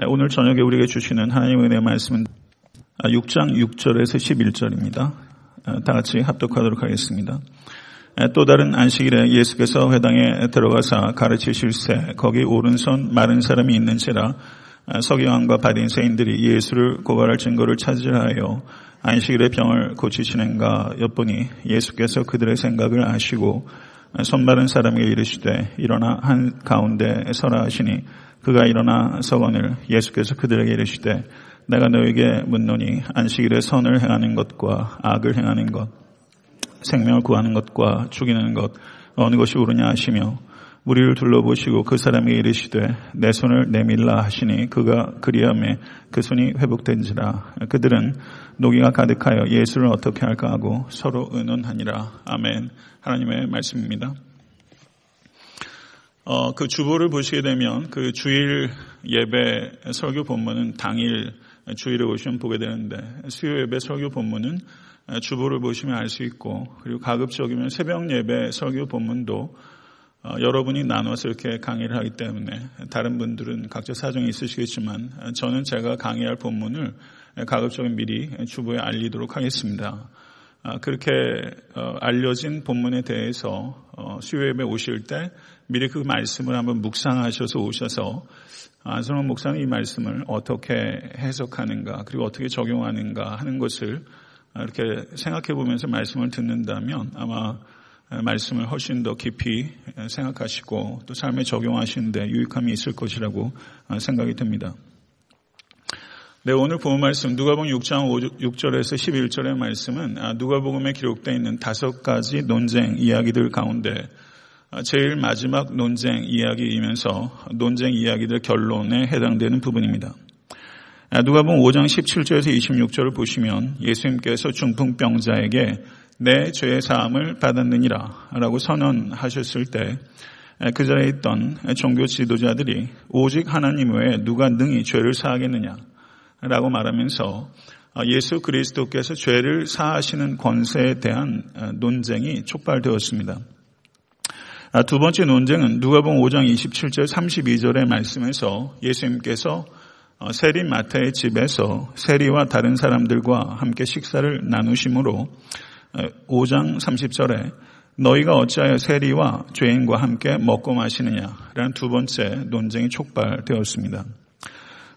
네, 오늘 저녁에 우리에게 주시는 하나님의 은혜 말씀은 6장 6절에서 11절입니다. 다 같이 합독하도록 하겠습니다. 네, 또 다른 안식일에 예수께서 회당에 들어가사 가르치실새 거기 오른손 마른 사람이 있는지라 서기관과 바린새인들이 예수를 고발할 증거를 찾으려 하여 안식일에 병을 고치시는가 엿보니 예수께서 그들의 생각을 아시고 손 마른 사람에게 이르시되 일어나 한 가운데 서라 하시니 그가 일어나 서거늘 예수께서 그들에게 이르시되 내가 너에게 묻노니 안식일에 선을 행하는 것과 악을 행하는 것 생명을 구하는 것과 죽이는 것 어느 것이 옳으냐 하시며 무리를 둘러보시고 그 사람에게 이르시되 내 손을 내밀라 하시니 그가 그리함에 그 손이 회복된지라. 그들은 노기가 가득하여 예수를 어떻게 할까 하고 서로 의논하니라. 아멘. 하나님의 말씀입니다. 어, 그 주보를 보시게 되면 그 주일 예배 설교 본문은 당일 주일에 오시면 보게 되는데 수요 예배 설교 본문은 주보를 보시면 알 수 있고 그리고 가급적이면 새벽 예배 설교 본문도 어, 여러분이 나눠서 이렇게 강의를 하기 때문에 다른 분들은 각자 사정이 있으시겠지만 저는 제가 강의할 본문을 가급적인 미리 주보에 알리도록 하겠습니다. 아, 그렇게 어, 알려진 본문에 대해서 어, 수요 예배 오실 때 미리 그 말씀을 한번 묵상하셔서 오셔서 안성원 목사는 이 말씀을 어떻게 해석하는가 그리고 어떻게 적용하는가 하는 것을 이렇게 생각해 보면서 말씀을 듣는다면 아마 말씀을 훨씬 더 깊이 생각하시고 또 삶에 적용하시는데 유익함이 있을 것이라고 생각이 듭니다. 네, 오늘 본 말씀 누가복음 6장 6절에서 11절의 말씀은 아, 누가복음에 기록되어 있는 다섯 가지 논쟁 이야기들 가운데 아, 제일 마지막 논쟁 이야기이면서 논쟁 이야기들 결론에 해당되는 부분입니다. 아, 누가복음 5장 17절에서 26절을 보시면 예수님께서 중풍병자에게 내 죄의 사함을 받았느니라 라고 선언하셨을 때 그 자리에 있던 종교 지도자들이 오직 하나님 외에 누가 능히 죄를 사하겠느냐 라고 말하면서 예수 그리스도께서 죄를 사하시는 권세에 대한 논쟁이 촉발되었습니다. 두 번째 논쟁은 누가복음 5장 27절 32절의 말씀에서 예수님께서 세리 마태의 집에서 세리와 다른 사람들과 함께 식사를 나누심으로 5장 30절에 너희가 어찌하여 세리와 죄인과 함께 먹고 마시느냐라는 두 번째 논쟁이 촉발되었습니다.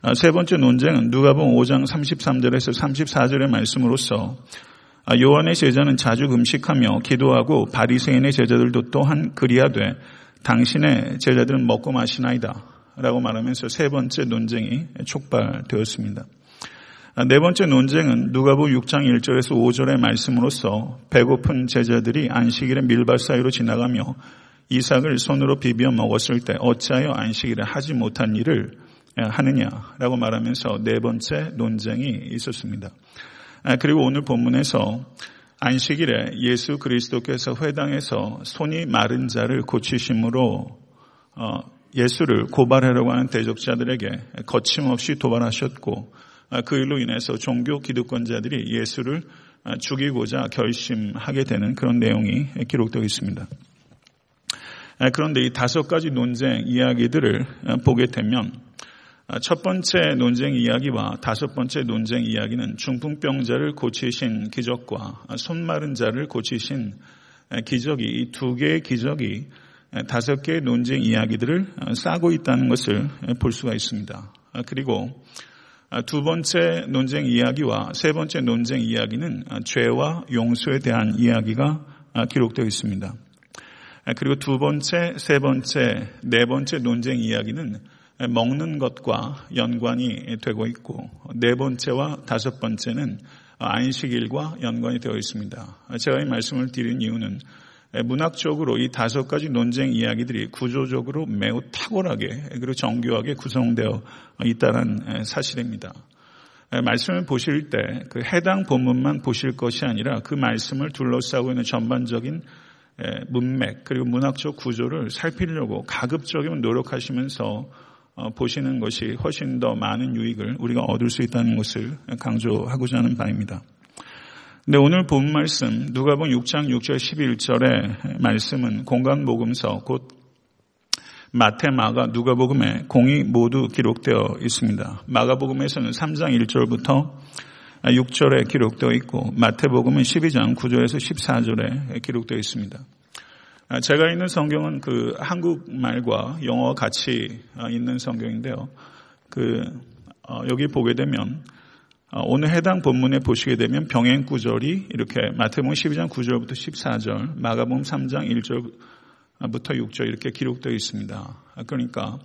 아, 세 번째 논쟁은 누가복음 5장 33절에서 34절의 말씀으로서 아, 요한의 제자는 자주 금식하며 기도하고 바리새인의 제자들도 또한 그리하되 당신의 제자들은 먹고 마시나이다 라고 말하면서 세 번째 논쟁이 촉발되었습니다. 아, 네 번째 논쟁은 누가복음 6장 1절에서 5절의 말씀으로서 배고픈 제자들이 안식일에 밀밭 사이로 지나가며 이삭을 손으로 비벼 먹었을 때 어찌하여 안식일에 하지 못한 일을 하느냐라고 말하면서 네 번째 논쟁이 있었습니다. 아, 그리고 오늘 본문에서 안식일에 예수 그리스도께서 회당에서 손이 마른 자를 고치심으로 어, 예수를 고발하려고 하는 대적자들에게 거침없이 도발하셨고 아, 그 일로 인해서 종교 기득권자들이 예수를 아, 죽이고자 결심하게 되는 그런 내용이 기록되어 있습니다. 아, 그런데 이 다섯 가지 논쟁 이야기들을 보게 되면 첫 번째 논쟁 이야기와 다섯 번째 논쟁 이야기는 중풍병자를 고치신 기적과 손 마른 자를 고치신 기적이 이 두 개의 기적이 다섯 개의 논쟁 이야기들을 싸고 있다는 것을 볼 수가 있습니다. 그리고 아, 두 번째 논쟁 이야기와 세 번째 논쟁 이야기는 아, 죄와 용서에 대한 이야기가 아, 기록되어 있습니다. 그리고 두 번째, 세 번째, 네 번째 논쟁 이야기는 먹는 것과 연관이 되고 있고 네 번째와 다섯 번째는 안식일과 연관이 되어 있습니다. 제가 이 말씀을 드린 이유는 문학적으로 이 다섯 가지 논쟁 이야기들이 구조적으로 매우 탁월하게 그리고 정교하게 구성되어 있다는 사실입니다. 말씀을 보실 때 그 해당 본문만 보실 것이 아니라 그 말씀을 둘러싸고 있는 전반적인 문맥 그리고 문학적 구조를 살피려고 가급적이면 노력하시면서 어, 보시는 것이 훨씬 더 많은 유익을 우리가 얻을 수 있다는 것을 강조하고자 하는 바입니다. 근데 오늘 본 말씀 누가복음 6장 6절 11절의 말씀은 공간 복음서 곧 마태, 마가, 누가복음에 공이 모두 기록되어 있습니다. 마가복음에서는 3장 1절부터 6절에 기록되어 있고 마태복음은 12장 9절에서 14절에 기록되어 있습니다. 제가 있는 성경은 그 한국말과 영어 같이 있는 성경인데요. 그 어, 여기 보게 되면 어, 오늘 해당 본문에 보시게 되면 병행 구절이 이렇게 마태복음 12장 9절부터 14절, 마가복음 3장 1절부터 6절 이렇게 기록되어 있습니다. 그러니까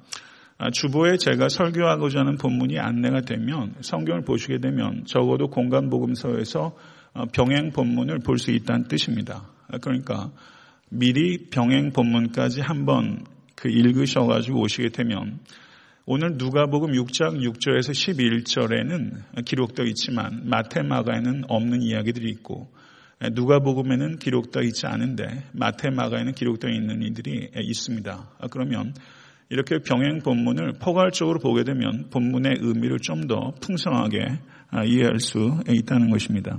아, 주보에 제가 설교하고자 하는 본문이 안내가 되면 성경을 보시게 되면 적어도 공간 복음서에서 어, 병행 본문을 볼 수 있다는 뜻입니다. 그러니까 미리 병행 본문까지 한번 그 읽으셔가지고 오시게 되면 오늘 누가복음 6장 6절에서 11절에는 기록되어 있지만 마테마가에는 없는 이야기들이 있고 누가복음에는 기록되어 있지 않은데 마테마가에는 기록되어 있는 이들이 있습니다. 그러면 이렇게 병행 본문을 포괄적으로 보게 되면 본문의 의미를 좀 더 풍성하게 이해할 수 있다는 것입니다.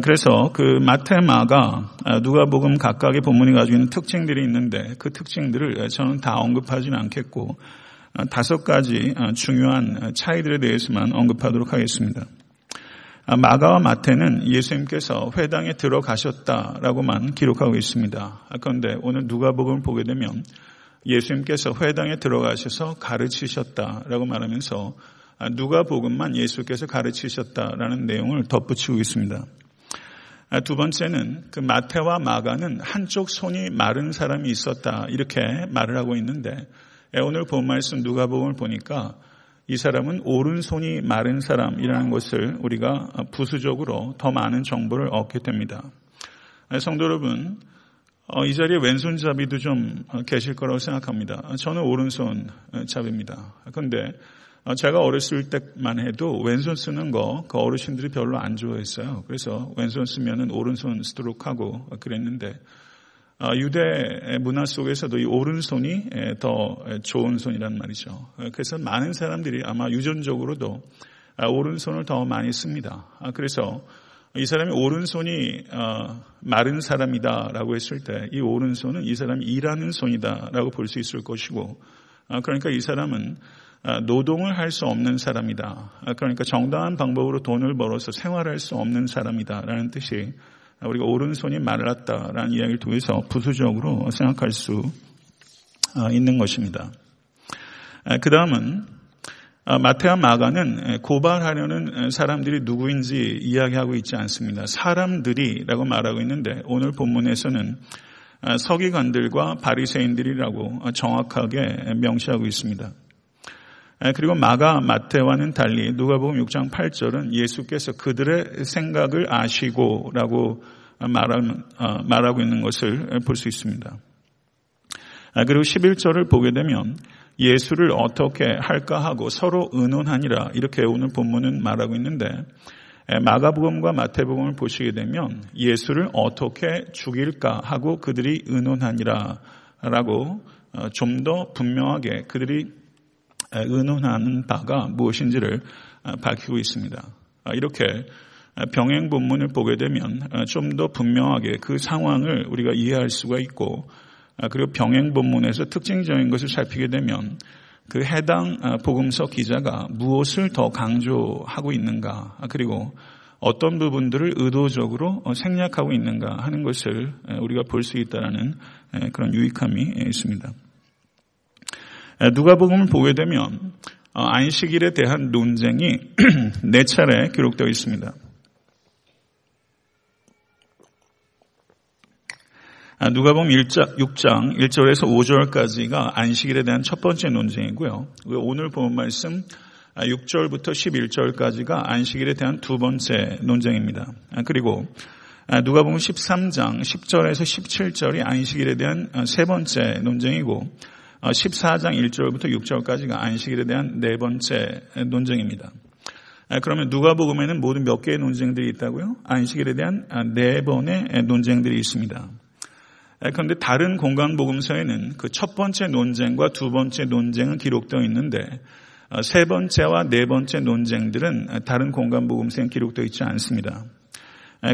그래서 그 마테마가 누가복음 각각의 본문이 가지고 있는 특징들이 있는데 그 특징들을 저는 다 언급하지는 않겠고 다섯 가지 중요한 차이들에 대해서만 언급하도록 하겠습니다. 마가와 마태는 예수님께서 회당에 들어가셨다라고만 기록하고 있습니다. 그런데 오늘 누가복음을 보게 되면 예수님께서 회당에 들어가셔서 가르치셨다라고 말하면서 누가복음만 예수께서 가르치셨다라는 내용을 덧붙이고 있습니다. 두 번째는 그 마태와 마가는 한쪽 손이 마른 사람이 있었다 이렇게 말을 하고 있는데 예, 오늘 본 말씀 누가복음을 보니까 이 사람은 오른손이 마른 사람이라는 것을 우리가 부수적으로 더 많은 정보를 얻게 됩니다. 예, 성도 여러분, 어, 이 자리에 왼손잡이도 좀 계실 거라고 생각합니다. 저는 오른손잡입니다. 그런데 제가 어렸을 때만 해도 왼손 쓰는 거 그 어르신들이 별로 안 좋아했어요. 그래서 왼손 쓰면은 오른손 쓰도록 하고 그랬는데 아, 유대 문화 속에서도 이 오른손이 더 좋은 손이란 말이죠. 그래서 많은 사람들이 아마 유전적으로도 아, 오른손을 더 많이 씁니다. 아, 그래서 이 사람이 오른손이 마른 사람이다라고 했을 때 이 오른손은 이 사람이 일하는 손이다라고 볼 수 있을 것이고 그러니까 이 사람은 노동을 할 수 없는 사람이다. 그러니까 정당한 방법으로 돈을 벌어서 생활할 수 없는 사람이다 라는 뜻이 우리가 오른손이 말랐다라는 이야기를 통해서 부수적으로 생각할 수 어, 있는 것입니다. 그 다음은 어, 마태와 마가는 고발하려는 사람들이 누구인지 이야기하고 있지 않습니다. 사람들이라고 말하고 있는데 오늘 본문에서는 어, 서기관들과 바리새인들이라고 정확하게 명시하고 있습니다. 그리고 마가 마태와는 달리 누가복음 6장 8절은 예수께서 그들의 생각을 아시고라고 어, 말하고 있는 것을 볼 수 있습니다. 그리고 11절을 보게 되면 예수를 어떻게 할까 하고 서로 의논하니라 이렇게 오늘 본문은 말하고 있는데 마가복음과 마태복음을 보시게 되면 예수를 어떻게 죽일까 하고 그들이 의논하니라 라고 어, 좀더 분명하게 그들이 의논하는 바가 무엇인지를 밝히고 있습니다. 아, 이렇게 병행 본문을 보게 되면 좀 더 분명하게 그 상황을 우리가 이해할 수가 있고 그리고 병행 본문에서 특징적인 것을 살피게 되면 그 해당 복음서 기자가 무엇을 더 강조하고 있는가 그리고 어떤 부분들을 의도적으로 생략하고 있는가 하는 것을 우리가 볼 수 있다는 그런 유익함이 있습니다. 누가복음을 보게 되면 어, 안식일에 대한 논쟁이 네 차례 기록되어 있습니다. 아, 누가복음 1장, 6장 1절에서 5절까지가 안식일에 대한 첫 번째 논쟁이고요. 오늘 본 말씀 6절부터 아, 11절까지가 안식일에 대한 두 번째 논쟁입니다. 아, 그리고 누가복음 13장 10절에서 17절이 안식일에 대한 세 번째 논쟁이고 14장 어, 1절부터 6절까지가 안식일에 대한 네 번째 논쟁입니다. 아, 그러면 누가복음에는 모든 몇 개의 논쟁들이 있다고요? 안식일에 대한 아, 네 번의 논쟁들이 있습니다. 아, 그런데 다른 공간 복음서에는 그 첫 번째 논쟁과 두 번째 논쟁은 기록되어 있는데 세 번째와 네 번째 논쟁들은 다른 공간 복음서에 기록되어 있지 않습니다.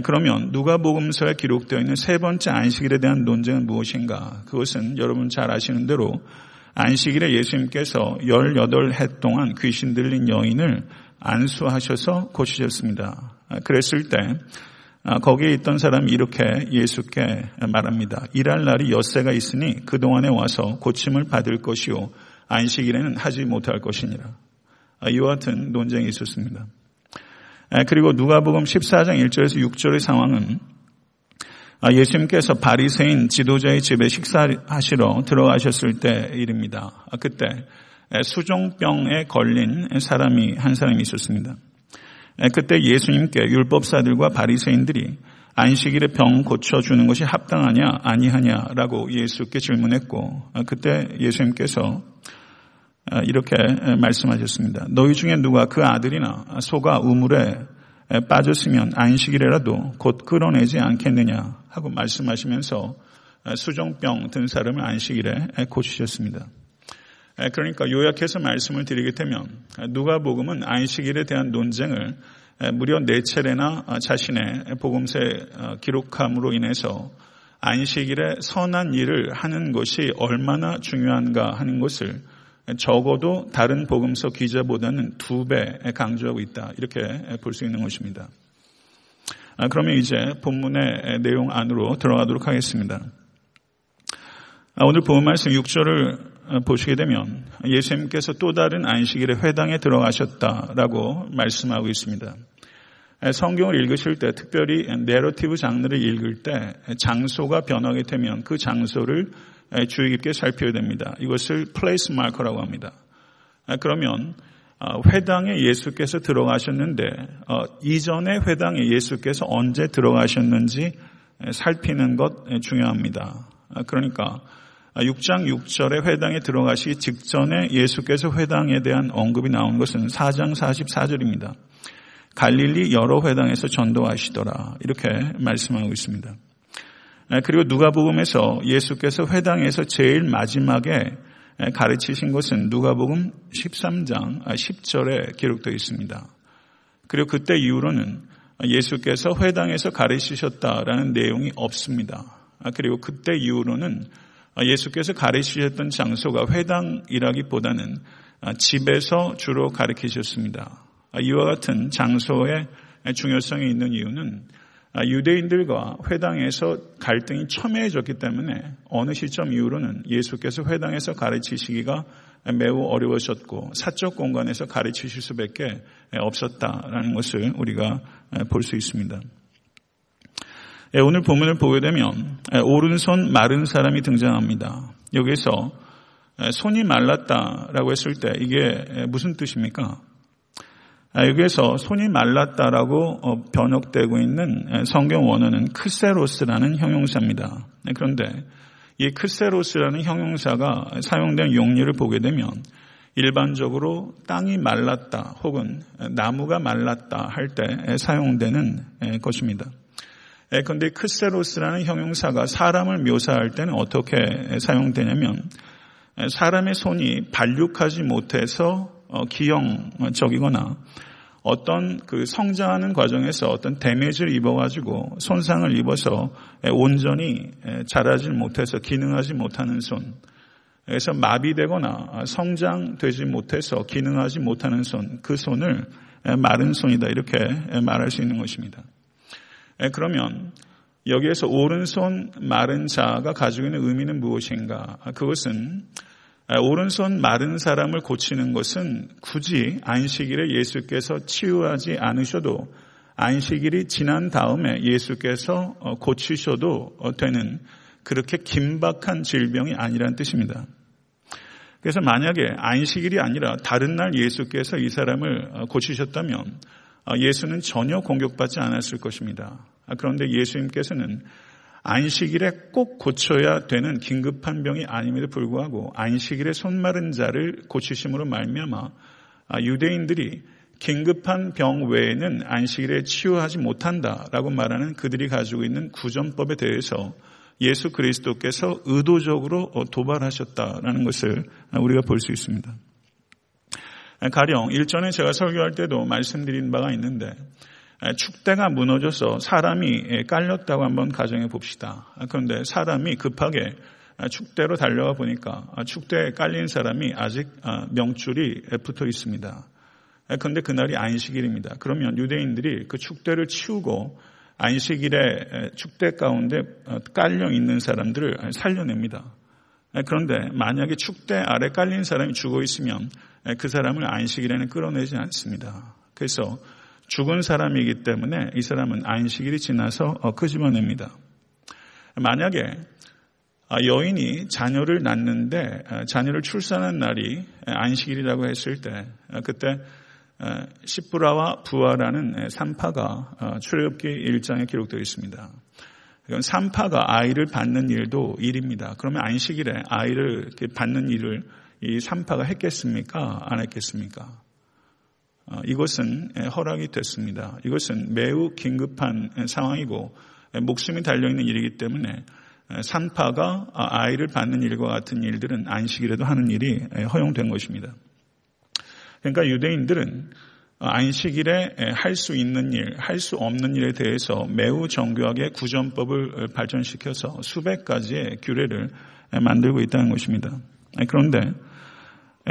그러면 누가복음서에 기록되어 있는 세 번째 안식일에 대한 논쟁은 무엇인가? 그것은 여러분 잘 아시는 대로 안식일에 예수님께서 18해 동안 귀신 들린 여인을 안수하셔서 고치셨습니다. 그랬을 때 아, 거기에 있던 사람이 이렇게 예수께 말합니다. 일할 날이 엿새가 있으니 그동안에 와서 고침을 받을 것이요 안식일에는 하지 못할 것이니라. 아, 이와 같은 논쟁이 있었습니다. 그리고 누가복음 14장 1절에서 6절의 상황은 아, 예수님께서 바리새인 지도자의 집에 식사하시러 들어가셨을 때 일입니다. 그때 수종병에 걸린 사람이 한 사람이 있었습니다. 그때 예수님께 율법사들과 바리새인들이 안식일에 병 고쳐주는 것이 합당하냐 아니하냐라고 예수께 질문했고 그때 예수님께서 이렇게 말씀하셨습니다. 너희 중에 누가 그 아들이나 소가 우물에 빠졌으면 안식일에라도 곧 끌어내지 않겠느냐 하고 말씀하시면서 수종병 든 사람을 안식일에 고치셨습니다. 그러니까 요약해서 말씀을 드리게 되면 누가복음은 안식일에 대한 논쟁을 무려 네 차례나 자신의 복음서에 어, 기록함으로 인해서 안식일에 선한 일을 하는 것이 얼마나 중요한가 하는 것을 적어도 다른 복음서 기자보다는 두 배 강조하고 있다. 이렇게 볼 수 있는 것입니다. 아, 그러면 이제 본문의 내용 안으로 들어가도록 하겠습니다. 아, 오늘 본 말씀 6절을 어, 보시게 되면 예수님께서 또 다른 안식일에 회당에 들어가셨다라고 말씀하고 있습니다. 성경을 읽으실 때 특별히 내러티브 장르를 읽을 때 장소가 변하게 되면 그 장소를 주의 깊게 살펴야 됩니다. 이것을 플레이스 마커라고 합니다. 그러면 어, 회당에 예수께서 들어가셨는데 어, 이전에 회당에 예수께서 언제 들어가셨는지 살피는 것 중요합니다. 그러니까 6장 6절에 회당에 들어가시기 직전에 예수께서 회당에 대한 언급이 나온 것은 4장 44절입니다. 갈릴리 여러 회당에서 전도하시더라. 이렇게 말씀하고 있습니다. 그리고 누가복음에서 예수께서 회당에서 제일 마지막에 가르치신 것은 누가복음 13장 10절에 기록되어 있습니다. 그리고 그때 이후로는 예수께서 회당에서 가르치셨다라는 내용이 없습니다. 그리고 그때 이후로는 아, 예수께서 가르치셨던 장소가 회당이라기보다는 아, 집에서 주로 가르치셨습니다. 아, 이와 같은 장소의 중요성이 있는 이유는 유대인들과 회당에서 갈등이 첨예해졌기 때문에 어느 시점 이후로는 예수께서 회당에서 가르치시기가 매우 어려워졌고 사적 공간에서 가르치실 수밖에 없었다라는 것을 우리가 볼 수 있습니다. 예, 오늘 본문을 보게 되면 예, 오른손 마른 사람이 등장합니다. 여기서 예, 손이 말랐다라고 했을 때 이게 무슨 뜻입니까? 아, 여기에서 손이 말랐다라고 어, 번역되고 있는 성경 원어는 크세로스라는 형용사입니다. 그런데 이 크세로스라는 형용사가 사용된 용례를 보게 되면 일반적으로 땅이 말랐다 혹은 나무가 말랐다 할 때 사용되는 것입니다. 그런데 예, 크세로스라는 형용사가 사람을 묘사할 때는 어떻게 사용되냐면 예, 사람의 손이 발육하지 못해서 어, 기형적이거나 어떤 그 성장하는 과정에서 어떤 데미지를 입어가지고 손상을 입어서 예, 온전히 자라지 못해서 기능하지 못하는 손. 그래서 마비되거나 성장되지 못해서 기능하지 못하는 손, 그 손을 마른 손이다 이렇게 말할 수 있는 것입니다. 예, 그러면 여기에서 오른손 마른 자가 가지고 있는 의미는 무엇인가? 그것은 예, 오른손 마른 사람을 고치는 것은 굳이 안식일에 예수께서 치유하지 않으셔도 안식일이 지난 다음에 예수께서 어, 고치셔도 되는 그렇게 긴박한 질병이 아니라는 뜻입니다. 그래서 만약에 안식일이 아니라 다른 날 예수께서 이 사람을 어, 고치셨다면 아, 예수는 전혀 공격받지 않았을 것입니다. 아, 그런데 예수님께서는 안식일에 꼭 고쳐야 되는 긴급한 병이 아님에도 불구하고 안식일에 손마른 자를 고치심으로 말미암아 아, 유대인들이 긴급한 병 외에는 안식일에 치유하지 못한다라고 말하는 그들이 가지고 있는 구전법에 대해서 예수 그리스도께서 의도적으로 도발하셨다라는 것을 우리가 볼 수 있습니다. 가령 일전에 제가 설교할 때도 말씀드린 바가 있는데 축대가 무너져서 사람이 깔렸다고 한번 가정해 봅시다. 그런데 사람이 급하게 축대로 달려가 보니까 축대에 깔린 사람이 아직 명줄이 붙어 있습니다. 그런데 그날이 안식일입니다. 그러면 유대인들이 그 축대를 치우고 안식일에 축대 가운데 깔려 있는 사람들을 살려냅니다. 그런데 만약에 축대 아래 깔린 사람이 죽어 있으면 그 사람을 안식일에는 끌어내지 않습니다. 그래서 죽은 사람이기 때문에 이 사람은 안식일이 지나서 끄집어냅니다. 만약에 여인이 자녀를 낳는데 자녀를 출산한 날이 안식일이라고 했을 때 그때 시프라와 부하라는 산파가 출애굽기 1장에 기록되어 있습니다. 그건 산파가 아이를 받는 일도 일입니다. 그러면 안식일에 아이를 받는 일을 이 산파가 했겠습니까? 안 했겠습니까? 어, 이것은 허락이 됐습니다. 이것은 매우 긴급한 상황이고 목숨이 달려있는 일이기 때문에 산파가 아이를 받는 일과 같은 일들은 안식일에도 하는 일이 허용된 것입니다. 그러니까 유대인들은 안식일에 할 수 있는 일, 할 수 없는 일에 대해서 매우 정교하게 구전법을 발전시켜서 수백 가지의 규례를 만들고 있다는 것입니다. 그런데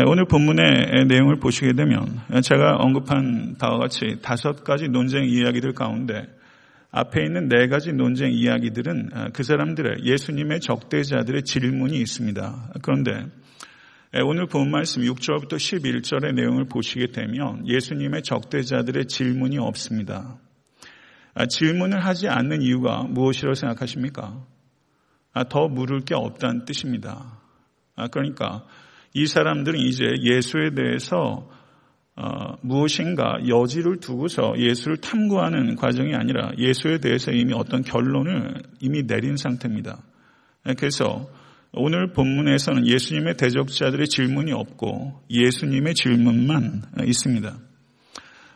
오늘 본문의 내용을 보시게 되면 제가 언급한 바와 같이 다섯 가지 논쟁 이야기들 가운데 앞에 있는 네 가지 논쟁 이야기들은 그 사람들의 예수님의 적대자들의 질문이 있습니다. 그런데 오늘 본 말씀 6절부터 11절의 내용을 보시게 되면 예수님의 적대자들의 질문이 없습니다. 질문을 하지 않는 이유가 무엇이라고 생각하십니까? 더 물을 게 없다는 뜻입니다. 그러니까 이 사람들은 이제 예수에 대해서 어, 무엇인가 여지를 두고서 예수를 탐구하는 과정이 아니라 예수에 대해서 이미 어떤 결론을 이미 내린 상태입니다. 그래서 오늘 본문에서는 예수님의 대적자들의 질문이 없고 예수님의 질문만 있습니다.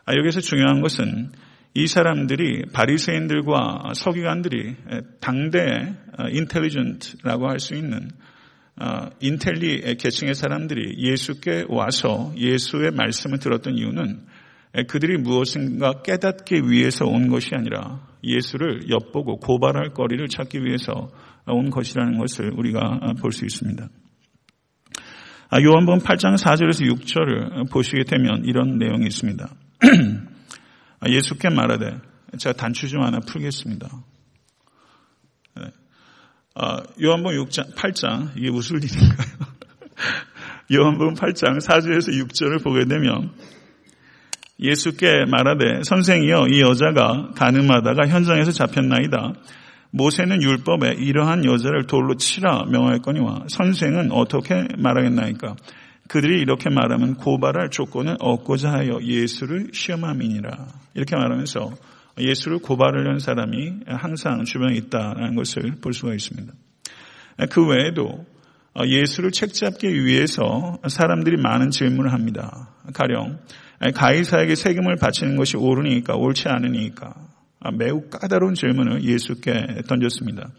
아, 여기서 중요한 것은 이 사람들이 바리새인들과 서기관들이 당대 인텔리전트라고 할 수 있는 어, 인텔리 계층의 사람들이 예수께 와서 예수의 말씀을 들었던 이유는 그들이 무엇인가 깨닫기 위해서 온 것이 아니라 예수를 엿보고 고발할 거리를 찾기 위해서 온 것이라는 것을 우리가 볼 수 있습니다. 아, 요한복음 8장 4절에서 6절을 보시게 되면 이런 내용이 있습니다. 아, 예수께 말하되 제가 단추 좀 하나 풀겠습니다. 아, 요한복음 6장, 8장, 이게 무슨 일인가요? 요한복음 8장 4절에서 6절을 보게 되면 예수께 말하되 선생이여 이 여자가 가늠하다가 현장에서 잡혔나이다. 모세는 율법에 이러한 여자를 돌로 치라 명하였거니와 선생은 어떻게 말하겠나이까? 그들이 이렇게 말하면 고발할 조건을 얻고자 하여 예수를 시험함이니라. 이렇게 말하면서 예수를 고발하려는 사람이 항상 주변에 있다는 것을 볼 수가 있습니다. 그 외에도 예수를 책잡기 위해서 사람들이 많은 질문을 합니다. 가령 가이사에게 세금을 바치는 것이 옳으니까 옳지 않으니까 매우 까다로운 질문을 예수께 던졌습니다.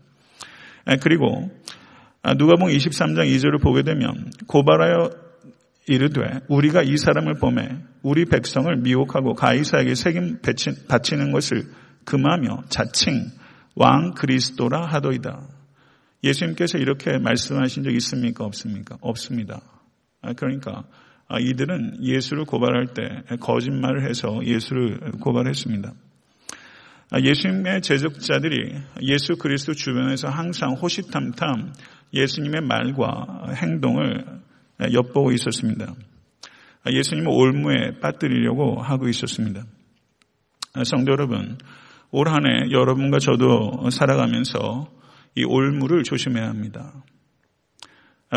그리고 누가복음 23장 2절을 보게 되면 고발하여 이르되 우리가 이 사람을 보매 우리 백성을 미혹하고 가이사에게 책임 바치는 것을 금하며 자칭 왕 그리스도라 하도이다. 예수님께서 이렇게 말씀하신 적 있습니까? 없습니까? 없습니다. 아, 그러니까 아, 이들은 예수를 고발할 때 거짓말을 해서 예수를 고발했습니다. 아, 예수님의 제적자들이 예수 그리스도 주변에서 항상 호시탐탐 예수님의 말과 행동을 엿보고 있었습니다. 예수님은 올무에 빠뜨리려고 하고 있었습니다. 성도 여러분, 올 한 해 여러분과 저도 살아가면서 이 올무를 조심해야 합니다.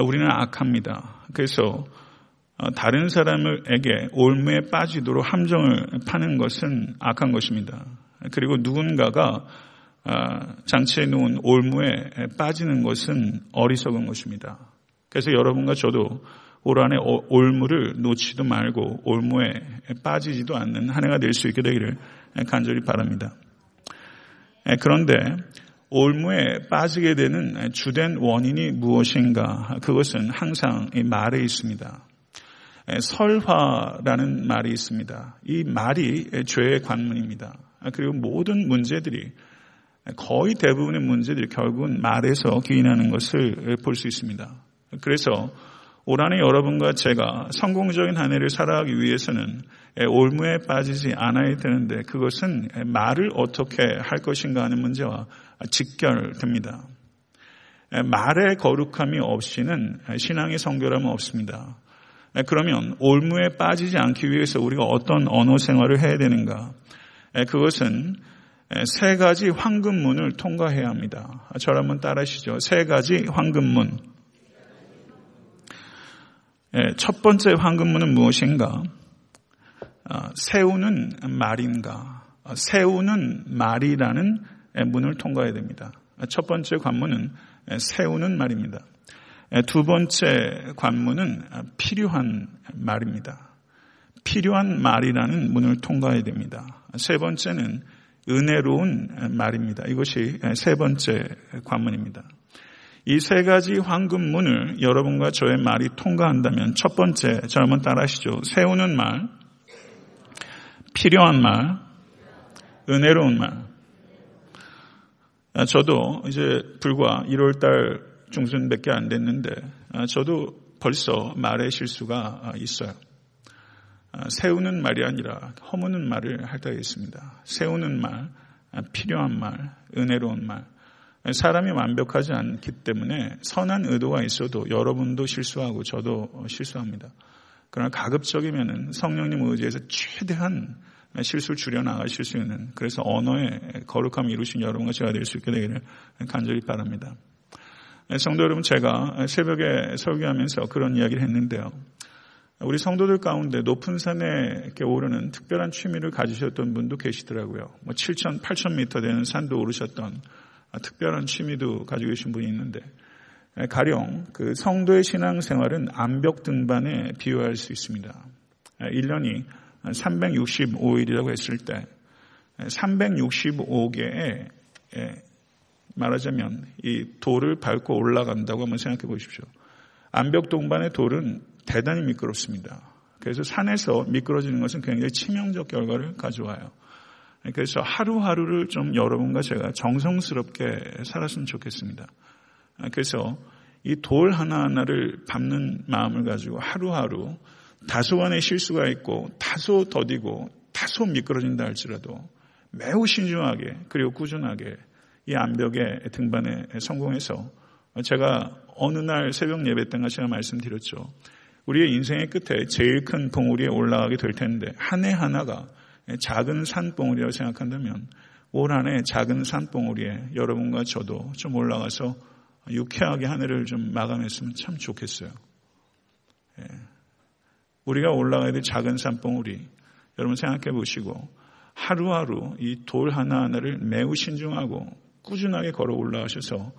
우리는 악합니다. 그래서 다른 사람에게 올무에 빠지도록 함정을 파는 것은 악한 것입니다. 그리고 누군가가 장치에 놓은 올무에 빠지는 것은 어리석은 것입니다. 그래서 여러분과 저도 올 한해 올무를 놓지도 말고 올무에 빠지지도 않는 한 해가 될 수 있게 되기를 간절히 바랍니다. 그런데 올무에 빠지게 되는 주된 원인이 무엇인가? 그것은 항상 이 말에 있습니다. 설화라는 말이 있습니다. 이 말이 죄의 관문입니다. 그리고 모든 문제들이 거의 대부분의 문제들이 결국은 말에서 기인하는 것을 볼 수 있습니다. 그래서 올 한해 여러분과 제가 성공적인 한 해를 살아가기 위해서는 올무에 빠지지 않아야 되는데 그것은 말을 어떻게 할 것인가 하는 문제와 직결됩니다. 말의 거룩함이 없이는 신앙의 성결함은 없습니다. 그러면 올무에 빠지지 않기 위해서 우리가 어떤 언어 생활을 해야 되는가? 그것은 세 가지 황금문을 통과해야 합니다. 저를 한번 따라하시죠. 세 가지 황금문. 첫 번째 황금문은 무엇인가? 아, 세우는 말인가? 세우는 말이라는 문을 통과해야 됩니다. 첫 번째 관문은 세우는 말입니다. 두 번째 관문은 필요한 말입니다. 필요한 말이라는 문을 통과해야 됩니다. 세 번째는 은혜로운 말입니다. 이것이 세 번째 관문입니다. 이 세 가지 황금문을 여러분과 저의 말이 통과한다면 첫 번째, 저 한번 따라하시죠. 세우는 말, 필요한 말, 은혜로운 말. 아, 저도 이제 불과 1월 달 중순 밖에 안 됐는데 아, 저도 벌써 말의 실수가 아, 있어요. 세우는 말이 아니라 허무는 말을 할 때가 있습니다. 세우는 말, 필요한 말, 은혜로운 말. 사람이 완벽하지 않기 때문에 선한 의도가 있어도 여러분도 실수하고 저도 실수합니다. 그러나 가급적이면 성령님 의지에서 최대한 실수를 줄여나가실 수 있는 그래서 언어의 거룩함을 이루신 여러분과 제가 될 수 있게 되기를 간절히 바랍니다. 성도 여러분 제가 새벽에 설교하면서 그런 이야기를 했는데요. 우리 성도들 가운데 높은 산에 오르는 특별한 취미를 가지셨던 분도 계시더라고요. 뭐 7천, 8천 미터 되는 산도 오르셨던 특별한 취미도 가지고 계신 분이 있는데 가령 그 성도의 신앙생활은 암벽 등반에 비유할 수 있습니다. 1년이 365일이라고 했을 때 365개의 말하자면 이 돌을 밟고 올라간다고 한번 생각해 보십시오. 암벽 동반의 돌은 대단히 미끄럽습니다. 그래서 산에서 미끄러지는 것은 굉장히 치명적 결과를 가져와요. 그래서 하루하루를 좀 여러분과 제가 정성스럽게 살았으면 좋겠습니다. 그래서 이 돌 하나하나를 밟는 마음을 가지고 하루하루 다소간의 실수가 있고 다소 더디고 다소 미끄러진다 할지라도 매우 신중하게 그리고 꾸준하게 이 암벽의 등반에 성공해서 제가 어느 날 새벽 예배 때가 제가 말씀드렸죠. 우리의 인생의 끝에 제일 큰 봉우리에 올라가게 될 텐데 한 해 하나가 작은 산봉우리라고 생각한다면 올 한해 작은 산봉우리에 여러분과 저도 좀 올라가서 유쾌하게 한 해를 좀 마감했으면 참 좋겠어요. 예. 우리가 올라가야 될 작은 산봉우리 여러분 생각해 보시고 하루하루 이 돌 하나하나를 매우 신중하고 꾸준하게 걸어 올라가셔서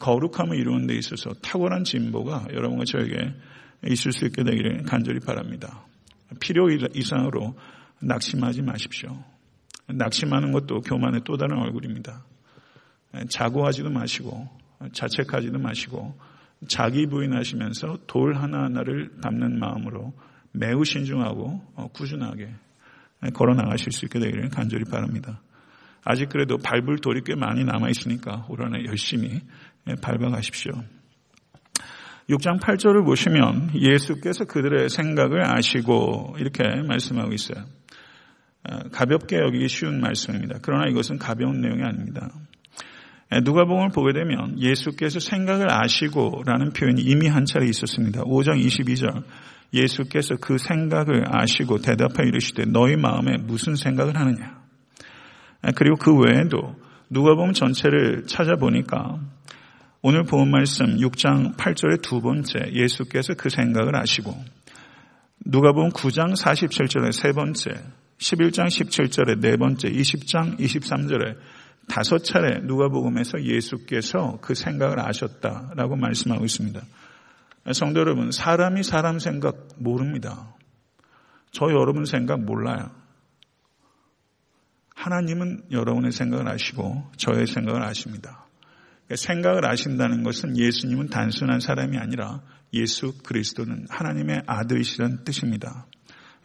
거룩함을 이루는 데 있어서 탁월한 진보가 여러분과 저에게 있을 수 있게 되기를 간절히 바랍니다. 필요 이상으로 낙심하지 마십시오. 낙심하는 것도 교만의 또 다른 얼굴입니다. 자고하지도 마시고 자책하지도 마시고 자기 부인하시면서 돌 하나하나를 담는 마음으로 매우 신중하고 어, 꾸준하게 걸어 나가실 수 있게 되기를 간절히 바랍니다. 아직 그래도 밟을 돌이 꽤 많이 남아 있으니까 올 한해 열심히 밟아 가십시오. 6장 8절을 보시면 예수께서 그들의 생각을 아시고 이렇게 말씀하고 있어요. 어, 가볍게 여기기 쉬운 말씀입니다. 그러나 이것은 가벼운 내용이 아닙니다. 누가복음을 보게 되면 예수께서 생각을 아시고라는 표현이 이미 한 차례 있었습니다. 5장 22절 예수께서 그 생각을 아시고 대답하여 이르시되 너희 마음에 무슨 생각을 하느냐. 그리고 그 외에도 누가복음 전체를 찾아보니까 오늘 본 말씀 6장 8절의 두 번째 예수께서 그 생각을 아시고 누가복음 9장 47절의 세 번째 11장 17절의 네 번째 20장 23절에 다섯 차례 누가복음에서 예수께서 그 생각을 아셨다라고 말씀하고 있습니다. 성도 여러분, 사람이 사람 생각 모릅니다. 저 여러분 생각 몰라요. 하나님은 여러분의 생각을 아시고 저의 생각을 아십니다. 생각을 아신다는 것은 예수님은 단순한 사람이 아니라 예수 그리스도는 하나님의 아들이시라는 뜻입니다.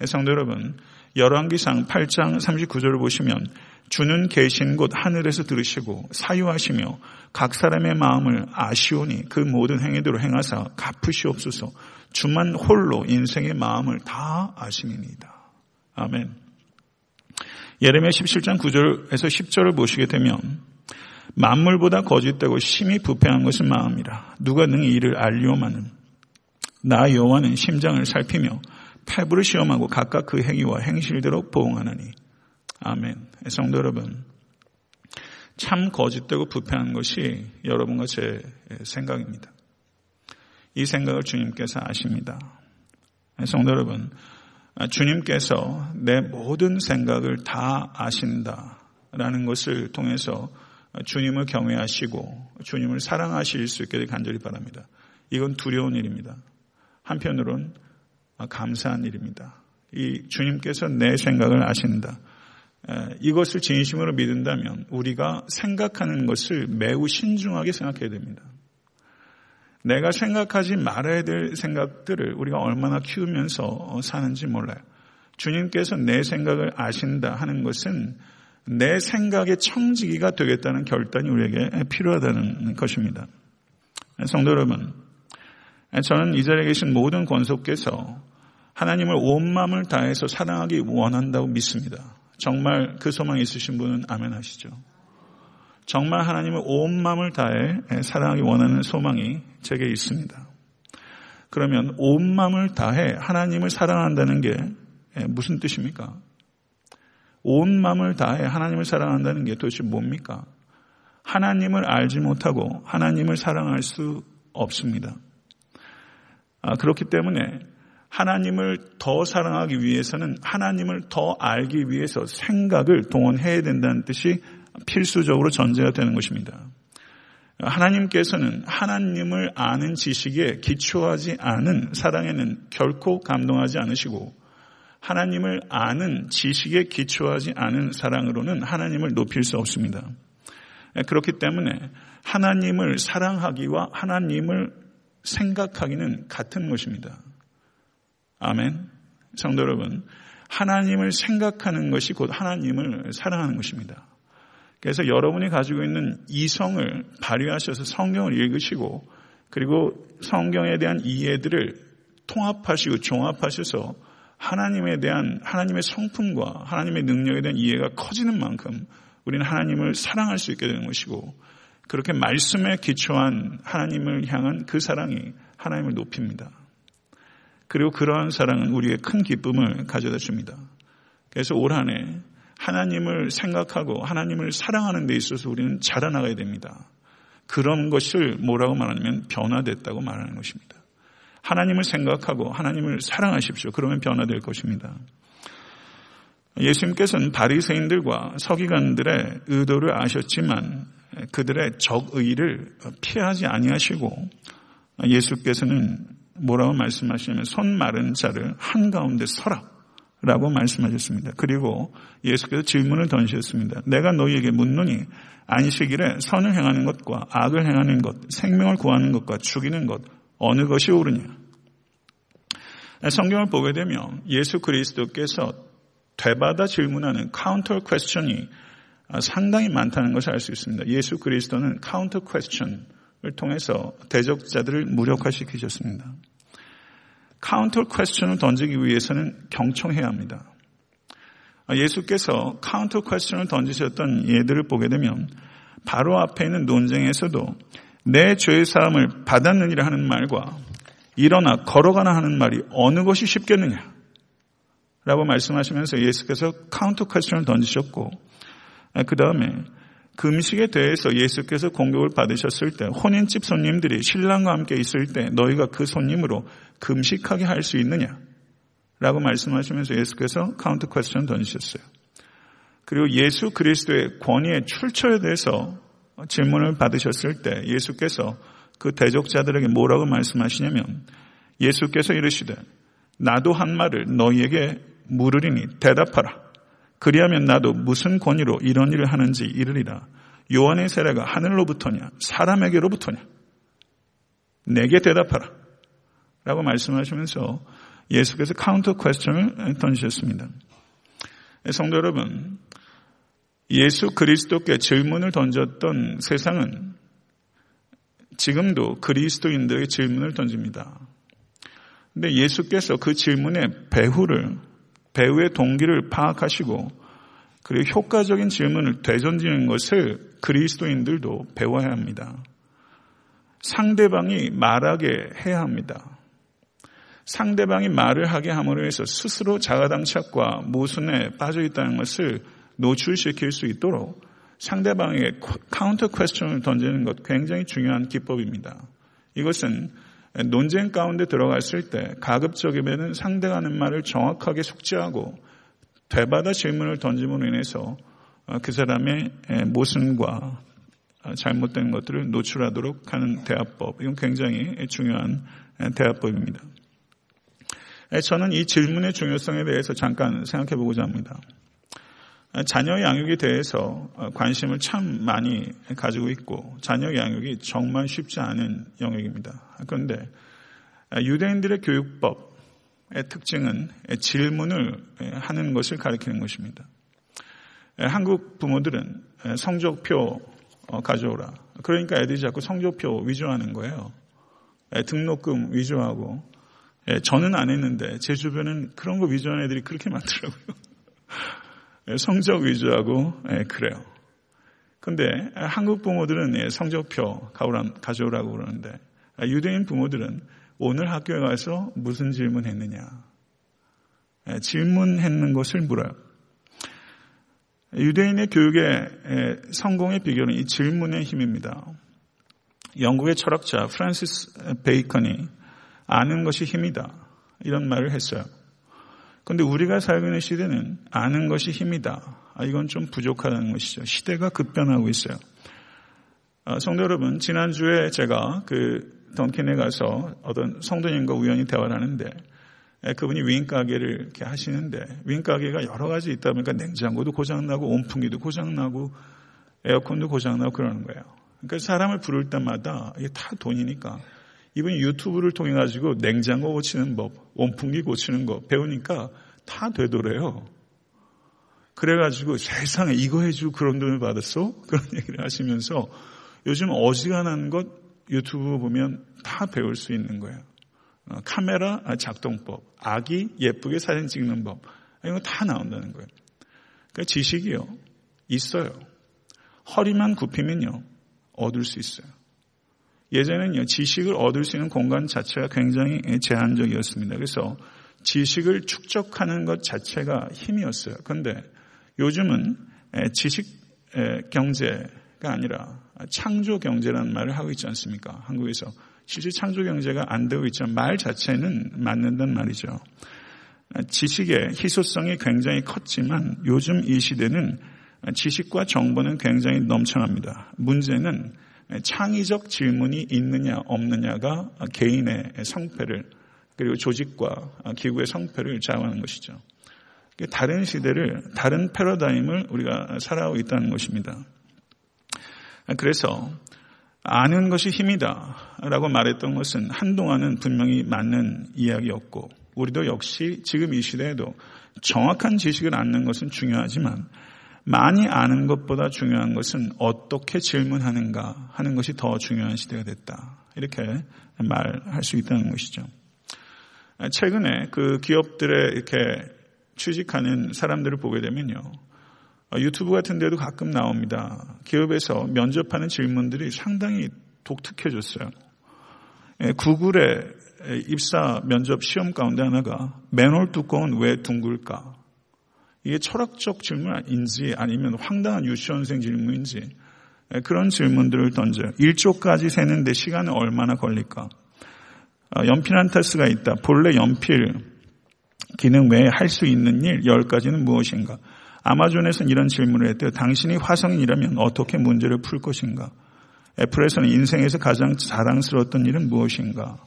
성도 여러분, 열왕기상 8장 39절을 보시면 주는 계신 곳 하늘에서 들으시고 사유하시며 각 사람의 마음을 아시오니 그 모든 행위대로 행하사 갚으시옵소서 주만 홀로 인생의 마음을 다 아심이니이다. 아멘. 예레미야 17장 9절에서 10절을 보시게 되면 만물보다 거짓되고 심히 부패한 것은 마음이라 누가 능히 이를 알리오마는 나 여호와는 심장을 살피며 패부를 시험하고 각각 그 행위와 행실대로 보응하나니 아멘. 성도 여러분 참 거짓되고 부패한 것이 여러분과 제 생각입니다. 이 생각을 주님께서 아십니다. 성도 여러분 주님께서 내 모든 생각을 다 아신다라는 것을 통해서 주님을 경외하시고 주님을 사랑하실 수 있게 간절히 바랍니다. 이건 두려운 일입니다. 한편으론 감사한 일입니다. 이 주님께서 내 생각을 아신다. 이것을 진심으로 믿는다면 우리가 생각하는 것을 매우 신중하게 생각해야 됩니다. 내가 생각하지 말아야 될 생각들을 우리가 얼마나 키우면서 사는지 몰라요. 주님께서 내 생각을 아신다 하는 것은 내 생각의 청지기가 되겠다는 결단이 우리에게 필요하다는 것입니다. 성도 여러분, 저는 이 자리에 계신 모든 권속께서 하나님을 온 마음을 다해서 사랑하기 원한다고 믿습니다. 정말 그 소망이 있으신 분은 아멘 하시죠. 정말 하나님을 온 마음을 다해 사랑하기 원하는 소망이 제게 있습니다. 그러면 온 마음을 다해 하나님을 사랑한다는 게 무슨 뜻입니까? 온 마음을 다해 하나님을 사랑한다는 게 도대체 뭡니까? 하나님을 알지 못하고 하나님을 사랑할 수 없습니다. 아, 그렇기 때문에 하나님을 더 사랑하기 위해서는 하나님을 더 알기 위해서 생각을 동원해야 된다는 뜻이 필수적으로 전제가 되는 것입니다. 하나님께서는 하나님을 아는 지식에 기초하지 않은 사랑에는 결코 감동하지 않으시고 하나님을 아는 지식에 기초하지 않은 사랑으로는 하나님을 높일 수 없습니다. 그렇기 때문에 하나님을 사랑하기와 하나님을 생각하기는 같은 것입니다. 아멘. 성도 여러분, 하나님을 생각하는 것이 곧 하나님을 사랑하는 것입니다. 그래서 여러분이 가지고 있는 이성을 발휘하셔서 성경을 읽으시고 그리고 성경에 대한 이해들을 통합하시고 종합하셔서 하나님에 대한 하나님의 성품과 하나님의 능력에 대한 이해가 커지는 만큼 우리는 하나님을 사랑할 수 있게 되는 것이고 그렇게 말씀에 기초한 하나님을 향한 그 사랑이 하나님을 높입니다. 그리고 그러한 사랑은 우리의 큰 기쁨을 가져다 줍니다. 그래서 올 한 해 하나님을 생각하고 하나님을 사랑하는 데 있어서 우리는 자라나가야 됩니다. 그런 것을 뭐라고 말하냐면 변화됐다고 말하는 것입니다. 하나님을 생각하고 하나님을 사랑하십시오. 그러면 변화될 것입니다. 예수님께서는 바리새인들과 서기관들의 의도를 아셨지만 그들의 적의를 피하지 아니하시고 예수께서는 뭐라고 말씀하시냐면 손 마른 자를 한가운데 서라 라고 말씀하셨습니다. 그리고 예수께서 질문을 던지셨습니다. 내가 너희에게 묻노니 안식일에 선을 행하는 것과 악을 행하는 것, 생명을 구하는 것과 죽이는 것 어느 것이 옳으냐? 성경을 보게 되면 예수 그리스도께서 되받아 질문하는 counter question이 상당히 많다는 것을 알 수 있습니다. 예수 그리스도는 counter question을 통해서 대적자들을 무력화시키셨습니다. counter question을 던지기 위해서는 경청해야 합니다. 예수께서 counter question을 던지셨던 예들을 보게 되면 바로 앞에 있는 논쟁에서도 네 죄의 사함을 받았느니라 하는 말과 일어나 걸어가라 하는 말이 어느 것이 쉽겠느냐 라고 말씀하시면서 예수께서 counter question을 던지셨고 그 다음에 금식에 대해서 예수께서 공격을 받으셨을 때 혼인집 손님들이 신랑과 함께 있을 때 너희가 그 손님으로 금식하게 할 수 있느냐? 라고 말씀하시면서 예수께서 counter question 던지셨어요. 그리고 예수 그리스도의 권위의 출처에 대해서 질문을 받으셨을 때 예수께서 그 대적자들에게 뭐라고 말씀하시냐면 예수께서 이르시되 나도 한 말을 너희에게 물으리니 대답하라. 그리하면 나도 무슨 권위로 이런 일을 하는지 이르리라. 요한의 세례가 하늘로부터냐 사람에게로부터냐 내게 대답하라. 라고 말씀하시면서 예수께서 counter question을 던지셨습니다. 성도 여러분, 예수 그리스도께 질문을 던졌던 세상은 지금도 그리스도인들에게 질문을 던집니다. 근데 예수께서 그 질문의 배후를, 배후의 동기를 파악하시고, 그리고 효과적인 질문을 되던지는 것을 그리스도인들도 배워야 합니다. 상대방이 말하게 해야 합니다. 상대방이 말을 하게 함으로 해서 스스로 자가당착과 모순에 빠져 있다는 것을 노출시킬 수 있도록 상대방에게 counter question을 던지는 것 굉장히 중요한 기법입니다. 이것은 논쟁 가운데 들어갔을 때 가급적이면 상대가 하는 말을 정확하게 숙지하고 되받아 질문을 던짐으로 인해서 그 사람의 모순과 잘못된 것들을 노출하도록 하는 대화법. 이건 굉장히 중요한 대화법입니다. 저는 이 질문의 중요성에 대해서 잠깐 생각해 보고자 합니다. 자녀 양육에 대해서 관심을 참 많이 가지고 있고 자녀 양육이 정말 쉽지 않은 영역입니다. 그런데 유대인들의 교육법의 특징은 질문을 하는 것을 가리키는 것입니다. 한국 부모들은 성적표 가져오라. 그러니까 애들이 자꾸 성적표 위조하는 거예요. 등록금 위조하고 저는 안 했는데 제 주변은 그런 거 위조하는 애들이 그렇게 많더라고요. 성적 위주하고 그래요. 근데 한국 부모들은 성적표 가져오라고 그러는데 유대인 부모들은 오늘 학교에 가서 무슨 질문했느냐 질문했는 것을 물어요. 유대인의 교육의 성공의 비결은 이 질문의 힘입니다. 영국의 철학자 프란시스 베이컨이 아는 것이 힘이다 이런 말을 했어요. 그런데 우리가 살고 있는 시대는 아는 것이 힘이다. 아, 이건 좀 부족하다는 것이죠. 시대가 급변하고 있어요. 아, 성도 여러분, 지난주에 제가 그 던킨에 가서 어떤 성도님과 우연히 대화를 하는데 그분이 윙 가게를 이렇게 하시는데 윙 가게가 여러 가지 있다 보니까 냉장고도 고장나고 온풍기도 고장나고 에어컨도 고장나고 그러는 거예요. 그러니까 사람을 부를 때마다 이게 다 돈이니까 이분이 유튜브를 통해 가지고 냉장고 고치는 법, 온풍기 고치는 거 배우니까 다 되더래요. 그래가지고 세상에 이거 해주고 그런 돈을 받았어? 그런 얘기를 하시면서 요즘 어지간한 것 유튜브 보면 다 배울 수 있는 거예요. 어, 카메라 작동법, 아기 예쁘게 사진 찍는 법, 이거 다 나온다는 거예요. 그러니까 지식이요. 있어요. 허리만 굽히면요. 얻을 수 있어요. 예전에는요, 지식을 얻을 수 있는 공간 자체가 굉장히 제한적이었습니다. 그래서 지식을 축적하는 것 자체가 힘이었어요. 그런데 요즘은 지식 경제가 아니라 창조 경제라는 말을 하고 있지 않습니까? 한국에서. 실제 창조 경제가 안 되고 있지만 말 자체는 맞는단 말이죠. 지식의 희소성이 굉장히 컸지만 요즘 이 시대는 지식과 정보는 굉장히 넘쳐납니다. 문제는 창의적 질문이 있느냐 없느냐가 개인의 성패를 그리고 조직과 기구의 성패를 좌우하는 것이죠. 다른 시대를 다른 패러다임을 우리가 살아오고 있다는 것입니다. 그래서 아는 것이 힘이다라고 말했던 것은 한동안은 분명히 맞는 이야기였고 우리도 역시 지금 이 시대에도 정확한 지식을 얻는 것은 중요하지만 많이 아는 것보다 중요한 것은 어떻게 질문하는가 하는 것이 더 중요한 시대가 됐다. 이렇게 말할 수 있다는 것이죠. 최근에 그 기업들에 이렇게 취직하는 사람들을 보게 되면요. 유튜브 같은 데도 가끔 나옵니다. 기업에서 면접하는 질문들이 상당히 독특해졌어요. 구글의 입사 면접 시험 가운데 하나가 맨홀 뚜껑은 왜 둥글까? 이게 철학적 질문인지 아니면 황당한 유치원생 질문인지 그런 질문들을 던져요. 1조까지 세는데 시간은 얼마나 걸릴까? 아, 연필 한 타스가 있다. 본래 연필 기능 외에 할 수 있는 일 10가지는 무엇인가? 아마존에서는 이런 질문을 했대요. 당신이 화성인이라면 어떻게 문제를 풀 것인가? 애플에서는 인생에서 가장 자랑스러웠던 일은 무엇인가?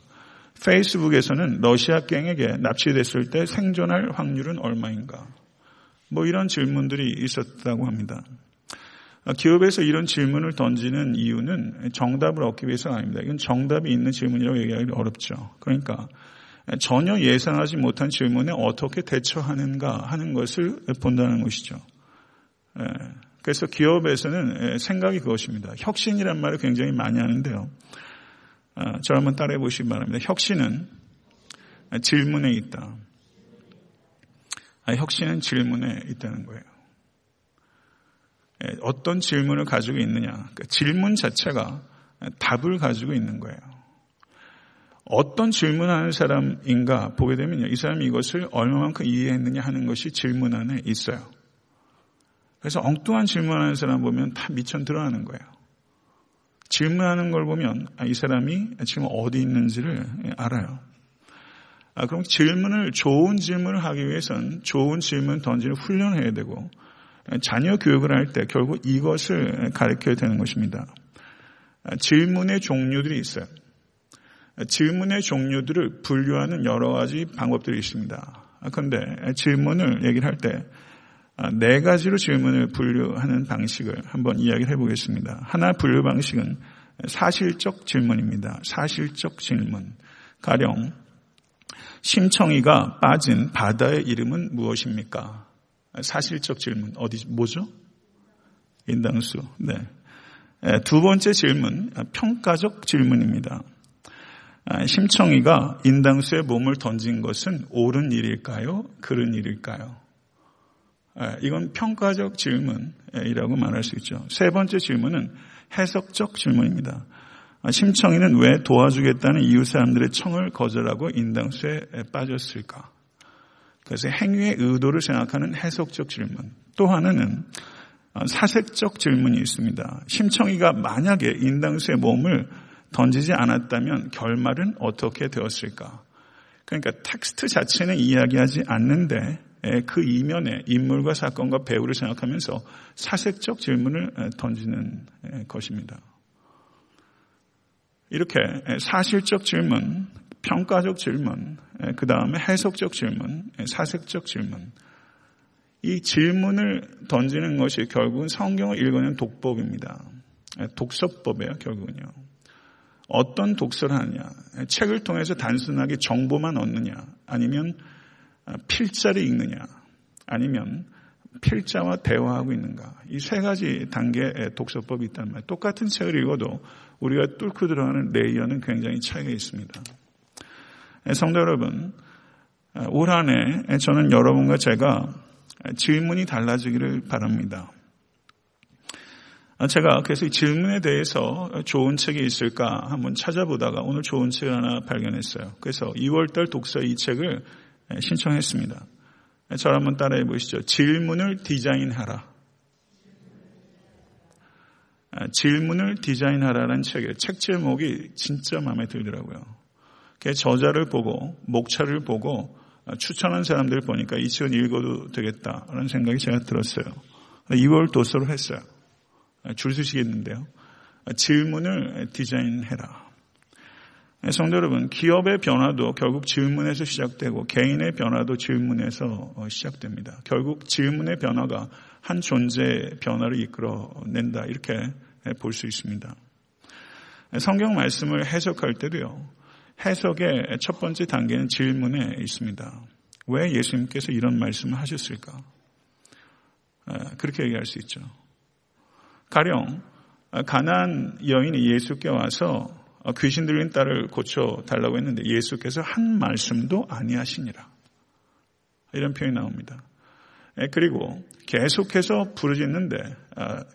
페이스북에서는 러시아 갱에게 납치됐을 때 생존할 확률은 얼마인가? 뭐 이런 질문들이 있었다고 합니다. 기업에서 이런 질문을 던지는 이유는 정답을 얻기 위해서가 아닙니다. 이건 정답이 있는 질문이라고 얘기하기 어렵죠. 그러니까 전혀 예상하지 못한 질문에 어떻게 대처하는가 하는 것을 본다는 것이죠. 예, 그래서 기업에서는 생각이 그것입니다. 혁신이란 말을 굉장히 많이 하는데요. 아, 저 한번 따라해 보시기 바랍니다. 혁신은 질문에 있다. 아, 혁신은 질문에 있다는 거예요. 예, 어떤 질문을 가지고 있느냐. 그러니까 질문 자체가 답을 가지고 있는 거예요. 어떤 질문하는 사람인가 보게 되면요. 이 사람이 이것을 얼마만큼 이해했느냐 하는 것이 질문 안에 있어요. 그래서 엉뚱한 질문하는 사람 보면 다 미천 들어가는 거예요. 질문하는 걸 보면 아, 이 사람이 지금 어디 있는지를 알아요. 아, 그럼 질문을 좋은 질문을 하기 위해선 좋은 질문 던지는 훈련을 해야 되고 자녀 교육을 할 때 결국 이것을 가르쳐야 되는 것입니다. 아, 질문의 종류들이 있어요. 질문의 종류들을 분류하는 여러 가지 방법들이 있습니다. 그런데 질문을 얘기를 할 때 네 가지로 질문을 분류하는 방식을 한번 이야기를 해보겠습니다. 하나 분류 방식은 사실적 질문입니다. 사실적 질문. 가령 심청이가 빠진 바다의 이름은 무엇입니까? 사실적 질문 어디 뭐죠? 인당수. 네. 두 번째 질문 평가적 질문입니다. 심청이가 인당수에 몸을 던진 것은 옳은 일일까요? 그른 일일까요? 이건 평가적 질문이라고 말할 수 있죠. 세 번째 질문은 해석적 질문입니다. 심청이는 왜 도와주겠다는 이웃 사람들의 청을 거절하고 인당수에 빠졌을까? 그래서 행위의 의도를 생각하는 해석적 질문. 또 하나는 사색적 질문이 있습니다. 심청이가 만약에 인당수의 몸을 던지지 않았다면 결말은 어떻게 되었을까? 그러니까 텍스트 자체는 이야기하지 않는데 그 이면에 인물과 사건과 배우를 생각하면서 사색적 질문을 던지는 것입니다. 이렇게 사실적 질문, 평가적 질문, 그 다음에 해석적 질문, 사색적 질문. 이 질문을 던지는 것이 결국은 성경을 읽어낸 독법입니다. 독서법이에요, 결국은요. 어떤 독서를 하느냐. 책을 통해서 단순하게 정보만 얻느냐. 아니면 필자를 읽느냐. 아니면 필자와 대화하고 있는가. 이 세 가지 단계의 독서법이 있단 말이에요. 똑같은 책을 읽어도 우리가 뚫고 들어가는 레이어는 굉장히 차이가 있습니다. 성도 여러분, 올 한 해 저는 여러분과 제가 질문이 달라지기를 바랍니다. 제가 그래서 이 질문에 대해서 좋은 책이 있을까 한번 찾아보다가 오늘 좋은 책 하나 발견했어요. 그래서 2월달 독서 이 책을 신청했습니다. 저를 한번 따라해 보시죠. 질문을 디자인하라. 질문을 디자인하라는 책의 책 제목이 진짜 마음에 들더라고요. 그 저자를 보고 목차를 보고 추천한 사람들 보니까 이 책은 읽어도 되겠다라는 생각이 제가 들었어요. 2월 도서로 했어요. 줄 서시겠는데요. 질문을 디자인해라. 성도 여러분, 기업의 변화도 결국 질문에서 시작되고 개인의 변화도 질문에서 시작됩니다. 결국 질문의 변화가 한 존재의 변화를 이끌어낸다. 이렇게 볼 수 있습니다. 성경 말씀을 해석할 때도요. 해석의 첫 번째 단계는 질문에 있습니다. 왜 예수님께서 이런 말씀을 하셨을까? 그렇게 얘기할 수 있죠. 가령 가난 여인이 예수께 와서 귀신 들린 딸을 고쳐 달라고 했는데 예수께서 한 말씀도 아니하시니라. 이런 표현이 나옵니다. 그리고 계속해서 부르짖는데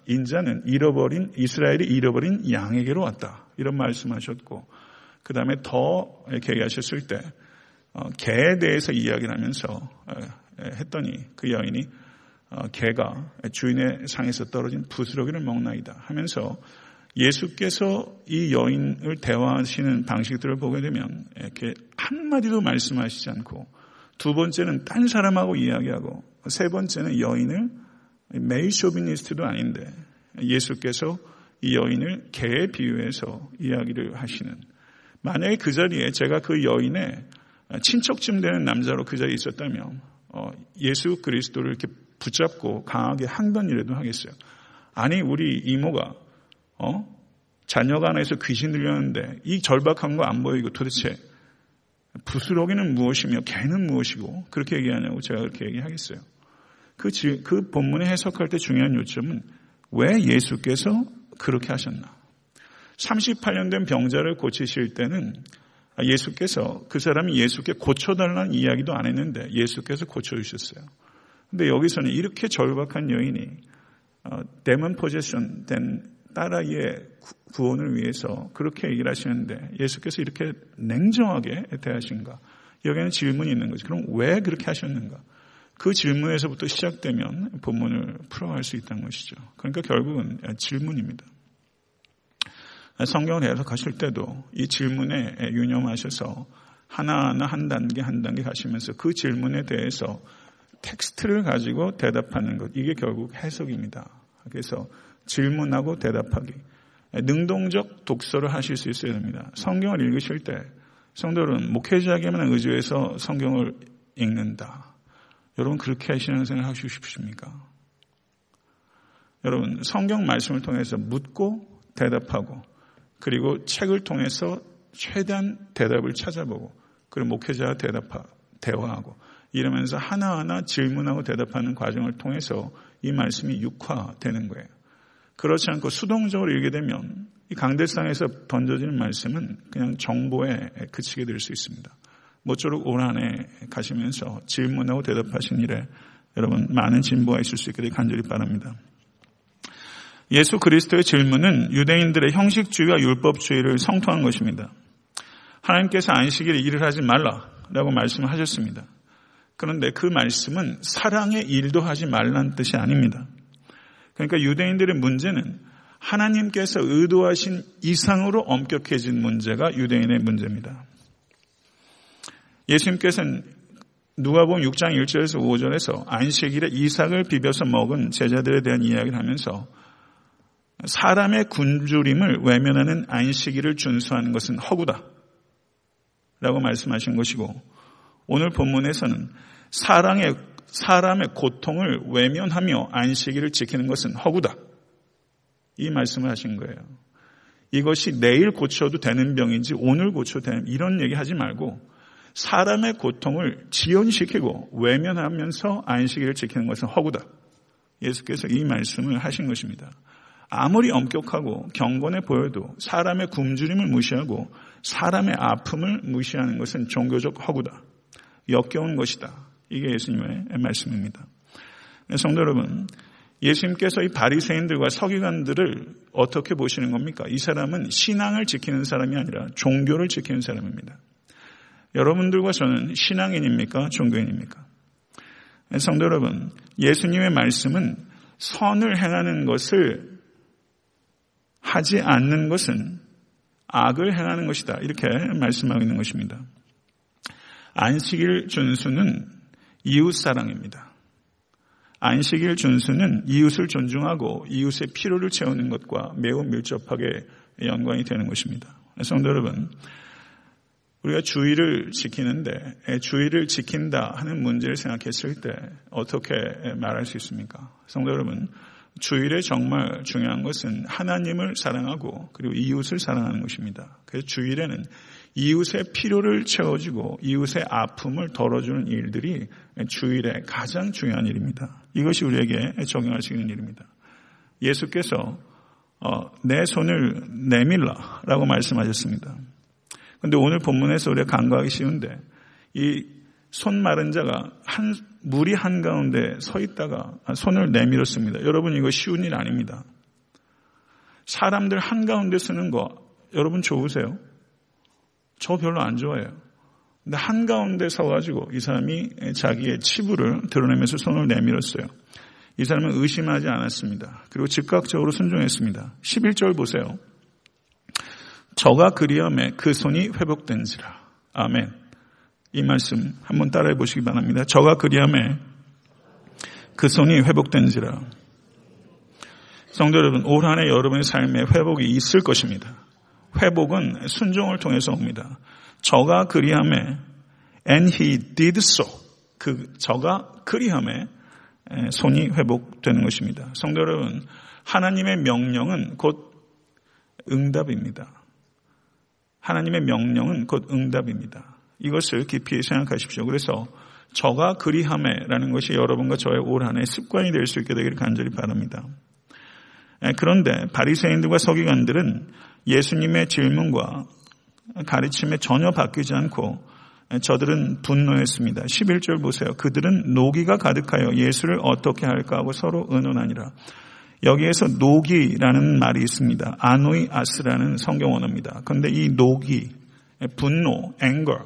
인자는 잃어버린 이스라엘이 잃어버린 양에게로 왔다. 이런 말씀하셨고 그 다음에 더 이렇게 얘기하셨을 때 어, 개에 대해서 이야기를 하면서 했더니 그 여인이 어, 개가 주인의 상에서 떨어진 부스러기를 먹나이다 하면서 예수께서 이 여인을 대화하시는 방식들을 보게 되면 이렇게 한마디도 말씀하시지 않고 두 번째는 딴 사람하고 이야기하고 세 번째는 여인을 메이 쇼비니스트도 아닌데 예수께서 이 여인을 개에 비유해서 이야기를 하시는 만약에 그 자리에 제가 그 여인의 친척쯤 되는 남자로 그 자리에 있었다면 어, 예수 그리스도를 이렇게 붙잡고 강하게 항변이라도 하겠어요. 아니 우리 이모가 어? 자녀가 안에서 귀신 들렸는데 이 절박한 거 안 보이고 도대체 부스러기는 무엇이며 개는 무엇이고 그렇게 얘기하냐고 제가 그렇게 얘기하겠어요. 그, 그 본문을 해석할 때 중요한 요점은 왜 예수께서 그렇게 하셨나? 38년 된 병자를 고치실 때는 예수께서 그 사람이 예수께 고쳐달라는 이야기도 안 했는데 예수께서 고쳐주셨어요. 근데 여기서는 이렇게 절박한 여인이 데몬 어, 포제션 된 딸아이의 구원을 위해서 그렇게 얘기를 하시는데 예수께서 이렇게 냉정하게 대하신가? 여기에는 질문이 있는 거죠. 그럼 왜 그렇게 하셨는가? 그 질문에서부터 시작되면 본문을 풀어갈 수 있다는 것이죠. 그러니까 결국은 질문입니다. 성경을 해석하실 때도 이 질문에 유념하셔서 하나하나 한 단계 한 단계 가시면서 그 질문에 대해서 텍스트를 가지고 대답하는 것. 이게 결국 해석입니다. 그래서 질문하고 대답하기. 능동적 독서를 하실 수 있어야 됩니다. 성경을 읽으실 때 성도들은 목회자에게만 의지해서 성경을 읽는다. 여러분 그렇게 하시는 하시고 싶으십니까? 여러분 성경 말씀을 통해서 묻고 대답하고 그리고 책을 통해서 최대한 대답을 찾아보고 그리고 목회자와 대답하, 대화하고 이러면서 하나하나 질문하고 대답하는 과정을 통해서 이 말씀이 육화되는 거예요. 그렇지 않고 수동적으로 읽게 되면 이 강대상에서 던져지는 말씀은 그냥 정보에 그치게 될 수 있습니다. 모쪼록 올 한 해 가시면서 질문하고 대답하신 일에 여러분 많은 진보가 있을 수 있기를 간절히 바랍니다. 예수 그리스도의 질문은 유대인들의 형식주의와 율법주의를 성토한 것입니다. 하나님께서 안식일에 일을 하지 말라라고 말씀하셨습니다. 그런데 그 말씀은 사랑의 일도 하지 말라는 뜻이 아닙니다. 그러니까 유대인들의 문제는 하나님께서 의도하신 이상으로 엄격해진 문제가 유대인의 문제입니다. 예수님께서는 누가복음 6장 1절에서 5절에서 안식일에 이삭을 비벼서 먹은 제자들에 대한 이야기를 하면서 사람의 굶주림을 외면하는 안식일을 준수하는 것은 허구다. 라고 말씀하신 것이고 오늘 본문에서는 사랑의, 사람의 고통을 외면하며 안식일을 지키는 것은 허구다. 이 말씀을 하신 거예요. 이것이 내일 고쳐도 되는 병인지 오늘 고쳐도 되는 이런 얘기 하지 말고 사람의 고통을 지연시키고 외면하면서 안식일을 지키는 것은 허구다. 예수께서 이 말씀을 하신 것입니다. 아무리 엄격하고 경건해 보여도 사람의 굶주림을 무시하고 사람의 아픔을 무시하는 것은 종교적 허구다. 역겨운 것이다. 이게 예수님의 말씀입니다. 성도 여러분, 예수님께서 이 바리새인들과 서기관들을 어떻게 보시는 겁니까? 이 사람은 신앙을 지키는 사람이 아니라 종교를 지키는 사람입니다. 여러분들과 저는 신앙인입니까? 종교인입니까? 성도 여러분, 예수님의 말씀은 선을 행하는 것을 하지 않는 것은 악을 행하는 것이다. 이렇게 말씀하고 있는 것입니다. 안식일 준수는 이웃 사랑입니다. 안식일 준수는 이웃을 존중하고 이웃의 필요를 채우는 것과 매우 밀접하게 연관이 되는 것입니다. 성도 여러분, 우리가 주의를 지키는데 주의를 지킨다 하는 문제를 생각했을 때 어떻게 말할 수 있습니까? 성도 여러분, 주일에 정말 중요한 것은 하나님을 사랑하고 그리고 이웃을 사랑하는 것입니다. 그래서 주일에는 이웃의 필요를 채워주고 이웃의 아픔을 덜어주는 일들이 주일에 가장 중요한 일입니다. 이것이 우리에게 적용할 수 있는 일입니다. 예수께서 어, 내 손을 내밀라라고 말씀하셨습니다. 그런데 오늘 본문에서 우리가 간과하기 쉬운데 이 손 마른 자가 한 물이 한 가운데 서 있다가 손을 내밀었습니다. 여러분 이거 쉬운 일 아닙니다. 사람들 한 가운데 쓰는 거 여러분 좋으세요? 저 별로 안 좋아해요. 근데 한가운데 서가지고 이 사람이 자기의 치부를 드러내면서 손을 내밀었어요. 이 사람은 의심하지 않았습니다. 그리고 즉각적으로 순종했습니다. 11절 보세요. 저가 그리함에 그 손이 회복된지라. 아멘. 이 말씀 한번 따라해 보시기 바랍니다. 저가 그리함에 그 손이 회복된지라. 성도 여러분, 올 한해 여러분의 삶에 회복이 있을 것입니다. 회복은 순종을 통해서 옵니다. 저가 그리함에 and he did so. 그 저가 그리함에 손이 회복되는 것입니다. 성도 여러분, 하나님의 명령은 곧 응답입니다. 하나님의 명령은 곧 응답입니다. 이것을 깊이 생각하십시오. 그래서 저가 그리함에라는 것이 여러분과 저의 올 한해 습관이 될 수 있게 되기를 간절히 바랍니다. 그런데 바리새인들과 서기관들은 예수님의 질문과 가르침에 전혀 바뀌지 않고 저들은 분노했습니다. 11절 보세요. 그들은 노기가 가득하여 예수를 어떻게 할까 하고 서로 의논하니라. 여기에서 노기라는 말이 있습니다. 아노이 아스라는 성경 원어입니다. 그런데 이 노기, 분노, anger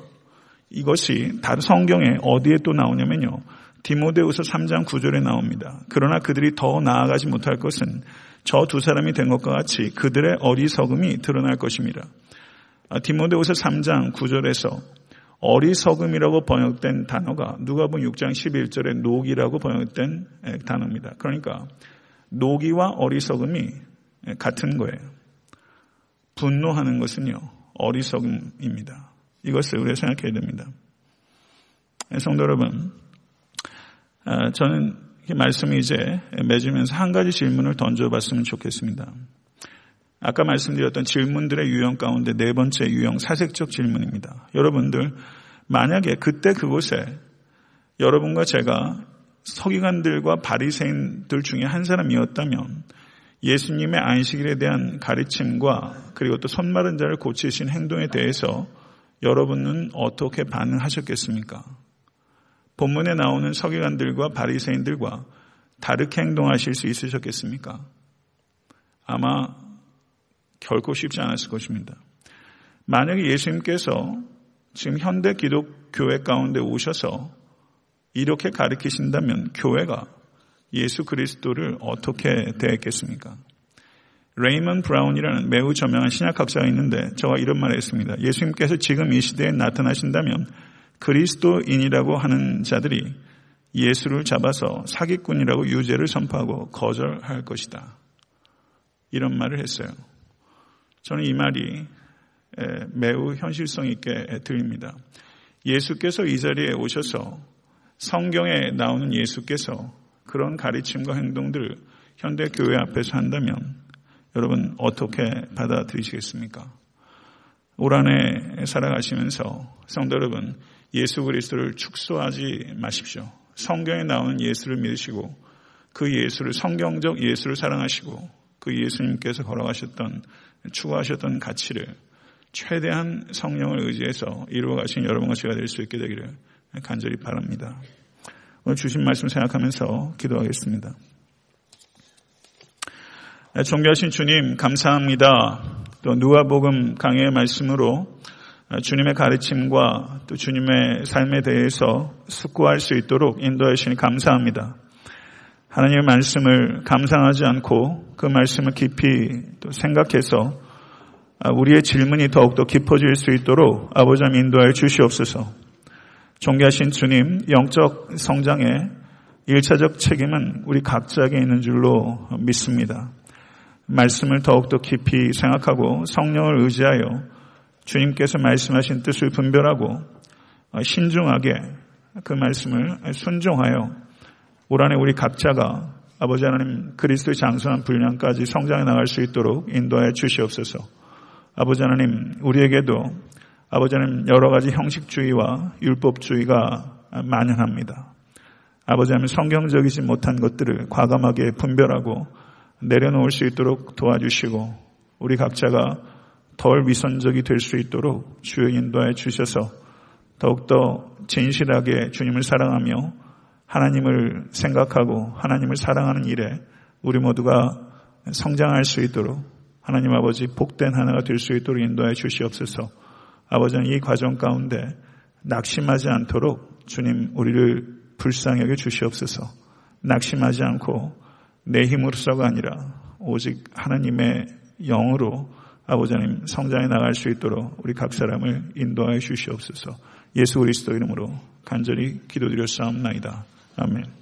이것이 다른 성경에 어디에 또 나오냐면요. 디모데우서 3장 9절에 나옵니다. 그러나 그들이 더 나아가지 못할 것은 저 두 사람이 된 것과 같이 그들의 어리석음이 드러날 것입니다. 아, 디모데우서 3장 9절에서 어리석음이라고 번역된 단어가 누가복음 6장 11절에 녹이라고 번역된 단어입니다. 그러니까 노기와 어리석음이 같은 거예요. 분노하는 것은요, 어리석음입니다. 이것을 우리가 생각해야 됩니다. 성도 여러분, 아, 저는 이 말씀이 이제 맺으면서 한 가지 질문을 던져봤으면 좋겠습니다. 아까 말씀드렸던 질문들의 유형 가운데 네 번째 유형, 사색적 질문입니다. 여러분들, 만약에 그때 그곳에 여러분과 제가 서기관들과 바리새인들 중에 한 사람이었다면 예수님의 안식일에 대한 가르침과 그리고 또 손마른 자를 고치신 행동에 대해서 여러분은 어떻게 반응하셨겠습니까? 본문에 나오는 서기관들과 바리새인들과 다르게 행동하실 수 있으셨겠습니까? 아마 결코 쉽지 않았을 것입니다. 만약에 예수님께서 지금 현대 기독교회 가운데 오셔서 이렇게 가르치신다면 교회가 예수 그리스도를 어떻게 대했겠습니까? 레이먼 브라운이라는 매우 저명한 신약학자가 있는데 저가 이런 말을 했습니다. 예수님께서 지금 이 시대에 나타나신다면 그리스도인이라고 하는 자들이 예수를 잡아서 사기꾼이라고 유죄를 선포하고 거절할 것이다. 이런 말을 했어요. 저는 이 말이 매우 현실성 있게 들립니다. 예수께서 이 자리에 오셔서 성경에 나오는 예수께서 그런 가르침과 행동들 현대 교회 앞에서 한다면 여러분 어떻게 받아들이시겠습니까? 올 한해 살아가시면서 성도 여러분 예수 그리스도를 축소하지 마십시오. 성경에 나오는 예수를 믿으시고 그 예수를 성경적 예수를 사랑하시고 그 예수님께서 걸어가셨던 추구하셨던 가치를 최대한 성령을 의지해서 이루어 가신 여러분과 제가 될 수 있게 되기를 간절히 바랍니다. 오늘 주신 말씀 생각하면서 기도하겠습니다. 네, 존귀하신 주님 감사합니다. 또 누가복음 강해의 말씀으로 주님의 가르침과 또 주님의 삶에 대해서 숙고할 수 있도록 인도해 주시니 감사합니다. 하나님의 말씀을 감상하지 않고 그 말씀을 깊이 또 생각해서 우리의 질문이 더욱더 깊어질 수 있도록 아버지 님 인도하여 주시옵소서. 존귀하신 주님, 영적 성장의 일차적 책임은 우리 각자에게 있는 줄로 믿습니다. 말씀을 더욱더 깊이 생각하고 성령을 의지하여 주님께서 말씀하신 뜻을 분별하고 신중하게 그 말씀을 순종하여 올 한해 우리 각자가 아버지 하나님 그리스도의 장수한 분량까지 성장해 나갈 수 있도록 인도하여 주시옵소서. 아버지 하나님 우리에게도 아버지 하나님 여러 가지 형식주의와 율법주의가 만연합니다. 아버지 하나님 성경적이지 못한 것들을 과감하게 분별하고 내려놓을 수 있도록 도와주시고 우리 각자가 덜 위선적이 될 수 있도록 주여 인도해 주셔서 더욱더 진실하게 주님을 사랑하며 하나님을 생각하고 하나님을 사랑하는 일에 우리 모두가 성장할 수 있도록 하나님 아버지 복된 하나가 될 수 있도록 인도해 주시옵소서. 아버지는 이 과정 가운데 낙심하지 않도록 주님 우리를 불쌍히 여겨 주시옵소서. 낙심하지 않고 내 힘으로서가 아니라 오직 하나님의 영으로 아버지 하나님 성장해 나갈 수 있도록 우리 각 사람을 인도하여 주시옵소서. 예수 그리스도 이름으로 간절히 기도드렸사옵나이다. 아멘.